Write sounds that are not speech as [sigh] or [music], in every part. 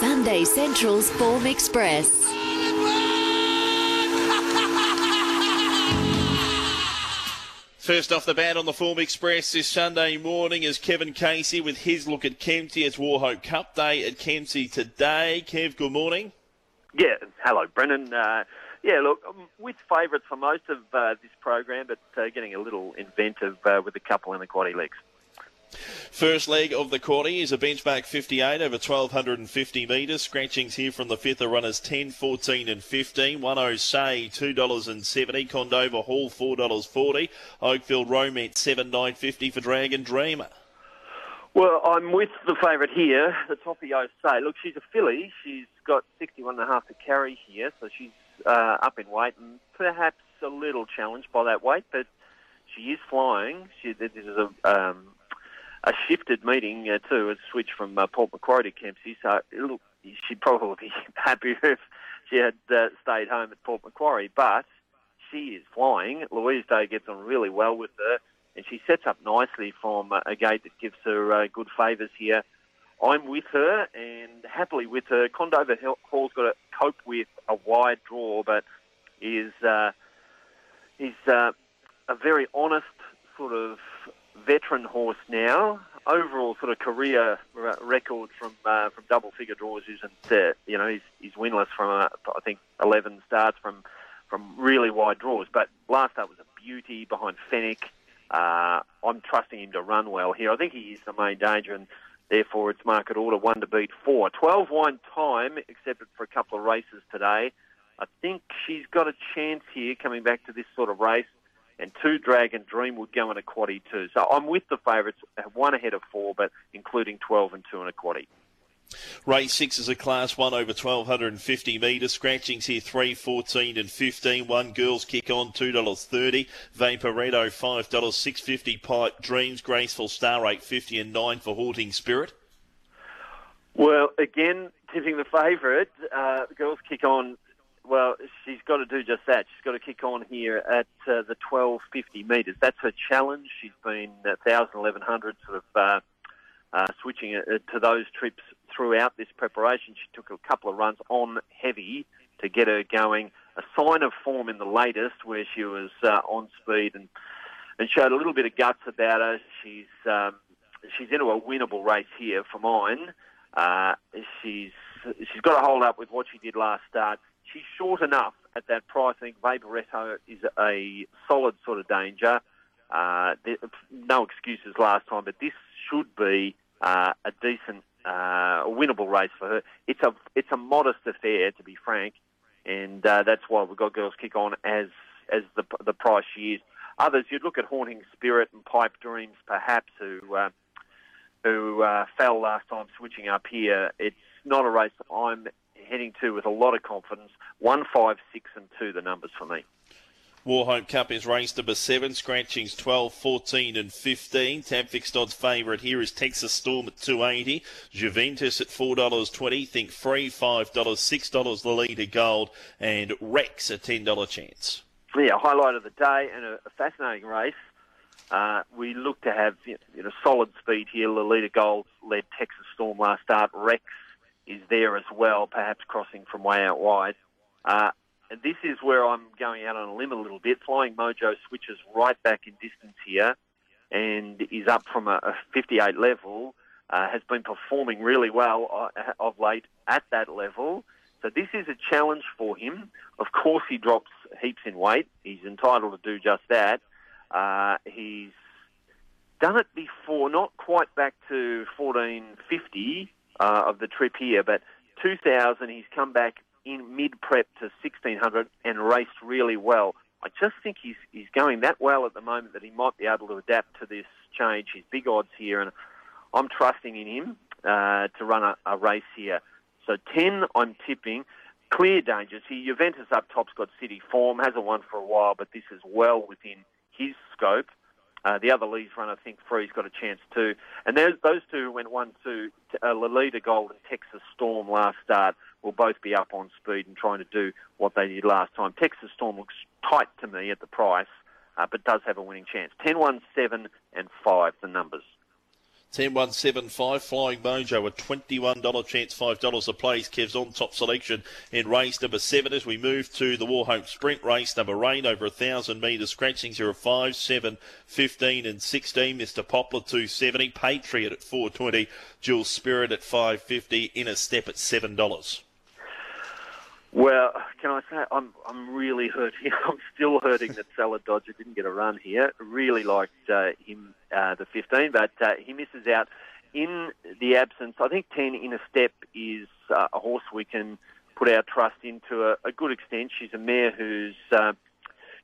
Sunday Central's Form Express. First off the bat on the Form Express this Sunday morning is Kevin Casey with his look at Kempsey. It's Wauchope Cup Day at Kempsey today. Kev, good morning. Yeah, hello, Brendan. Uh, yeah, look, I'm with favourites for most of uh, this program, but uh, getting a little inventive uh, with a couple in the quaddy legs. First leg of the quarter is a benchmark 58 over 1250 metres. Scratchings here from the fifth are runners 10, 14 and 15. 10 Say $2.70. Condover Hall $4.40. Oakfield Romance 7 950 for Dragon Dreamer. Well, I'm with the favourite here, the Toppio Say. Look, she's a filly. She's got 61 and a half to carry here, so she's uh, up in weight and perhaps a little challenged by that weight, but she is flying. She, this is a um, a shifted meeting uh, too, a switch from uh, Port Macquarie to Kempsey. So look, she'd probably [laughs] be happier if she had uh, stayed home at Port Macquarie. But she is flying. Louise Day gets on really well with her, and she sets up nicely from uh, a gate that gives her uh, good favours here. I'm with her and happily with her. Condover Hall's got to cope with a wide draw, but is uh, uh, a very honest sort of veteran horse now. Overall, sort of career record from uh, from double figure draws isn't uh, you know he's, he's winless from uh, I think 11 starts from from really wide draws. But last start was a beauty behind Fennec. Uh, I'm trusting him to run well here. I think he is the main danger, and therefore it's market order one to beat four. 12 wine time accepted for a couple of races today. I think she's got a chance here coming back to this sort of race and two Dragon Dream would go in a quaddy too. So I'm with the favourites, one ahead of four, but including 12 and two in a quaddy. Race six is a class one over 1250 metres. Scratchings here 3, 14 and 15. One girls kick on $2.30. Vaporetto $5, 650 Pipe Dreams, Graceful Star 850 and 9 for Haunting Spirit. Well, again, tipping the favourite. Uh, girls kick on well, she's got to do just that. She's got to kick on here at uh, the 1250 metres. That's her challenge. She's been 1,000, 1,100 sort of uh, uh, switching uh, to those trips throughout this preparation. She took a couple of runs on heavy to get her going. A sign of form in the latest where she was uh, on speed and, and showed a little bit of guts about her. She's, um, she's into a winnable race here for mine. Uh, she's, she's got to hold up with what she did last start she's short enough at that price. I think Vaporetto is a solid sort of danger. Uh, no excuses last time, but this should be uh, a decent, uh, winnable race for her. It's a it's a modest affair, to be frank, and uh, that's why we've got girls kick on as as the the price she is. Others, you'd look at Haunting Spirit and Pipe Dreams, perhaps, who uh, who uh, fell last time switching up here. It's not a race I'm heading to with a lot of confidence. One, five, six, and two, the numbers for me. Wauchope Cup is race number seven, scratchings 12, 14 and 15. Tab fixed odds favourite here is Texas Storm at 280. Juventus at $4.20. Think Free $5, $6 Lolita Gold. And Rex a $10 chance. Yeah, highlight of the day and a, a fascinating race. Uh, we look to have you know, solid speed here. Lolita Gold led Texas Storm last start. Rex is there as well, perhaps crossing from way out wide. Uh, and this is where I'm going out on a limb a little bit. Flying Mojo switches right back in distance here and is up from a, a 58 level. Uh, has been performing really well uh, of late at that level. So this is a challenge for him. Of course, he drops heaps in weight. He's entitled to do just that. Uh, he's done it before, not quite back to 1450, uh, of the trip here. But 2000, he's come back in mid prep to 1600 and raced really well. I just think he's he's going that well at the moment that he might be able to adapt to this change. He's big odds here, and I'm trusting in him uh, to run a, a race here. So 10, I'm tipping. Clear dangers. He Juventus up top's got city form, hasn't won for a while, but this is well within his scope. Uh, the other Lee's run, I think, Free's got a chance too. And those two went 1 2. uh, Lolita Gold and Texas Storm last start. Will both be up on speed and trying to do what they did last time. Texas Storm looks tight to me at the price, uh, but does have a winning chance. 10, 1, 7, and 5, the numbers. 10175 Flying Mojo, a $21 chance, $5 a place. Kev's on top selection in race number seven as we move to the Wauchope Sprint race. Number eight over a thousand metres. Scratching are 5, 7, 15 and 16. Mr. Poplar 270. Patriot at 420. Jules Spirit at 550. In a step at $7. Well, can I say I'm I'm really hurting. [laughs] I'm still hurting that Salad Dodger didn't get a run here. Really liked uh, him uh, the 15, but uh, he misses out. In the absence, I think 10 in a step is uh, a horse we can put our trust into a, a good extent. She's a mare who's uh,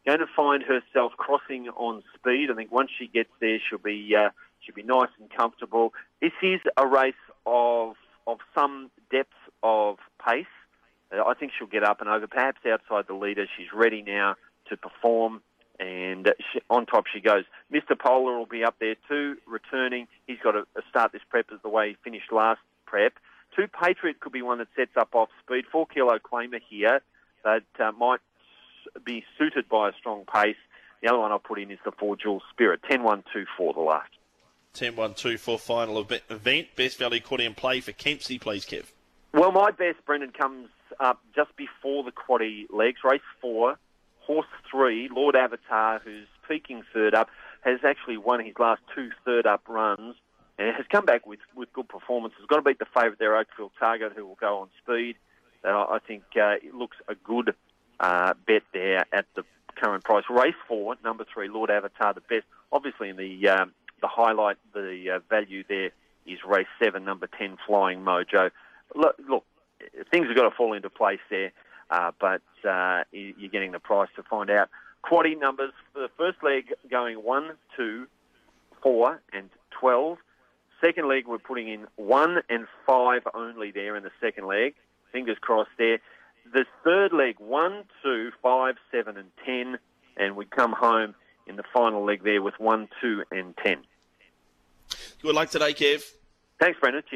going to find herself crossing on speed. I think once she gets there, she'll be uh, she'll be nice and comfortable. This is a race of of some depth of pace. Uh, I think she'll get up and over, perhaps outside the leader. She's ready now to perform, and she, on top she goes. Mr. Polar will be up there too, returning. He's got to start this prep as the way he finished last prep. Two Patriot could be one that sets up off speed. Four kilo claimer here that uh, might be suited by a strong pace. The other one I'll put in is the four Jules Spirit. 10 1 2 4 the last. 10 1 2 4 final event. Best value in play for Kempsey, please, Kev. Well, my best, Brendan, comes up just before the quaddy legs. Race four, horse three, Lord Avatar, who's peaking third up, has actually won his last two third up runs and has come back with, with good performances. Got to beat the favourite there, Oakfield Target, who will go on speed. Uh, I think uh, it looks a good uh, bet there at the current price. Race four, number three, Lord Avatar, the best. Obviously, in the um, the highlight, the uh, value there is race seven, number ten, Flying Mojo. Look, look things have got to fall into place there, uh, but uh, you're getting the price to find out. Quaddy numbers for the first leg going 1, 2, 4 and 12. Second leg we're putting in 1 and 5 only there in the second leg. Fingers crossed there. The third leg 1, 2, 5, 7 and 10. And we come home in the final leg there with 1, 2 and 10. Good luck today, Kev. Thanks, Brendan.